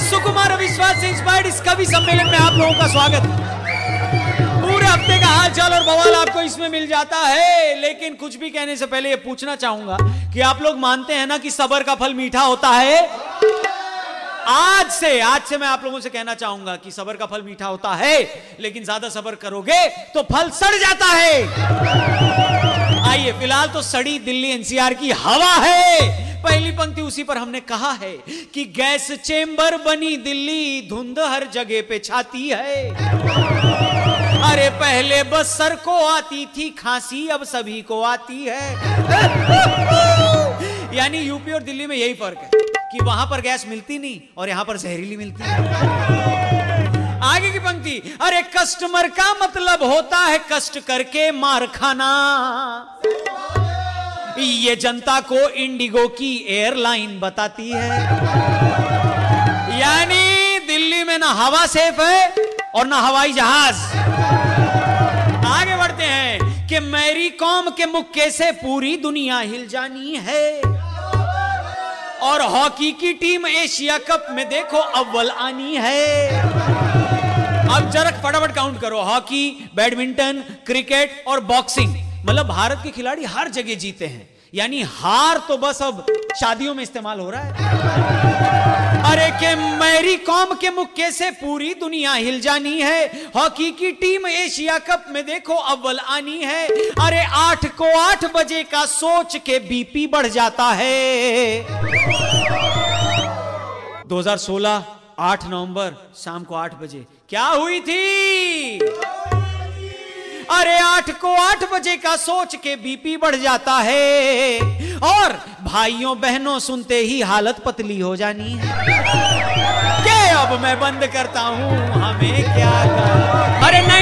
सुकुमार विश्वास से इंस्पायर्ड इस कवि सम्मेलन में आप लोगों का स्वागत। पूरे हफ़्ते का हाल चाल और बवाल आपको इसमें मिल जाता है, लेकिन कुछ भी कहने से पहले ये पूछना चाहूँगा कि आप लोग मानते हैं ना कि सबर का फल मीठा होता है? आज से आज से मैं आप लोगों से कहना चाहूँगा कि सबर का फल मीठा होता है, लेकिन ज़्यादा सबर करोगे तो फल सड़ जाता है। आइए, फ़िलहाल तो सड़ी दिल्ली एनसीआर की हवा है। पहली पंक्ति उसी पर हमने कहा है कि गैस चेंबर बनी दिल्ली, धुंध हर जगह पे छाती है। अरे, पहले बस सर को आती थी खांसी, अब सभी को आती है। यानी यूपी और दिल्ली में यही फ़र्क है। कि वहाँ पर गैस मिलती नहीं और यहाँ पर जहरीली मिलती है। आगे की पंक्ति, अरे कस्टमर का मतलब होता है कष्ट करके मार खाना। ये जनता को इंडिगो की एयरलाइन बताती है। यानी दिल्ली में ना हवा सेफ़ है और ना हवाई जहाज़। आगे बढ़ते हैं कि मैरी कॉम के मुक्के से पूरी दुनिया हिल जानी है। और हॉकी की टीम एशिया कप में देखो, अव्वल आनी है। अब जरा फटाफट काउंट करो। हॉकी, बैडमिंटन, क्रिकेट और बॉक्सिंग मतलब भारत के खिलाड़ी हर जगह जीते हैं। यानी हार तो बस अब शादियों में इस्तेमाल हो रहा है। अरे के मैरी कॉम के मुक्के से पूरी दुनिया हिल जानी है। हॉकी की टीम एशिया कप में देखो, अव्वल आनी है। अरे आठ को आठ बजे का सोच के बीपी बढ़ जाता है। 2016 8 नवंबर, शाम को 8 बजे। क्या हुई थी? अरे आठ को आठ बजे का सोच के बीपी बढ़ जाता है। और भाइयों बहनों, सुनते ही हालत पतली हो जानी है। क्या अब मैं बंद करता हूँ? हमें क्या कर अरे 93.5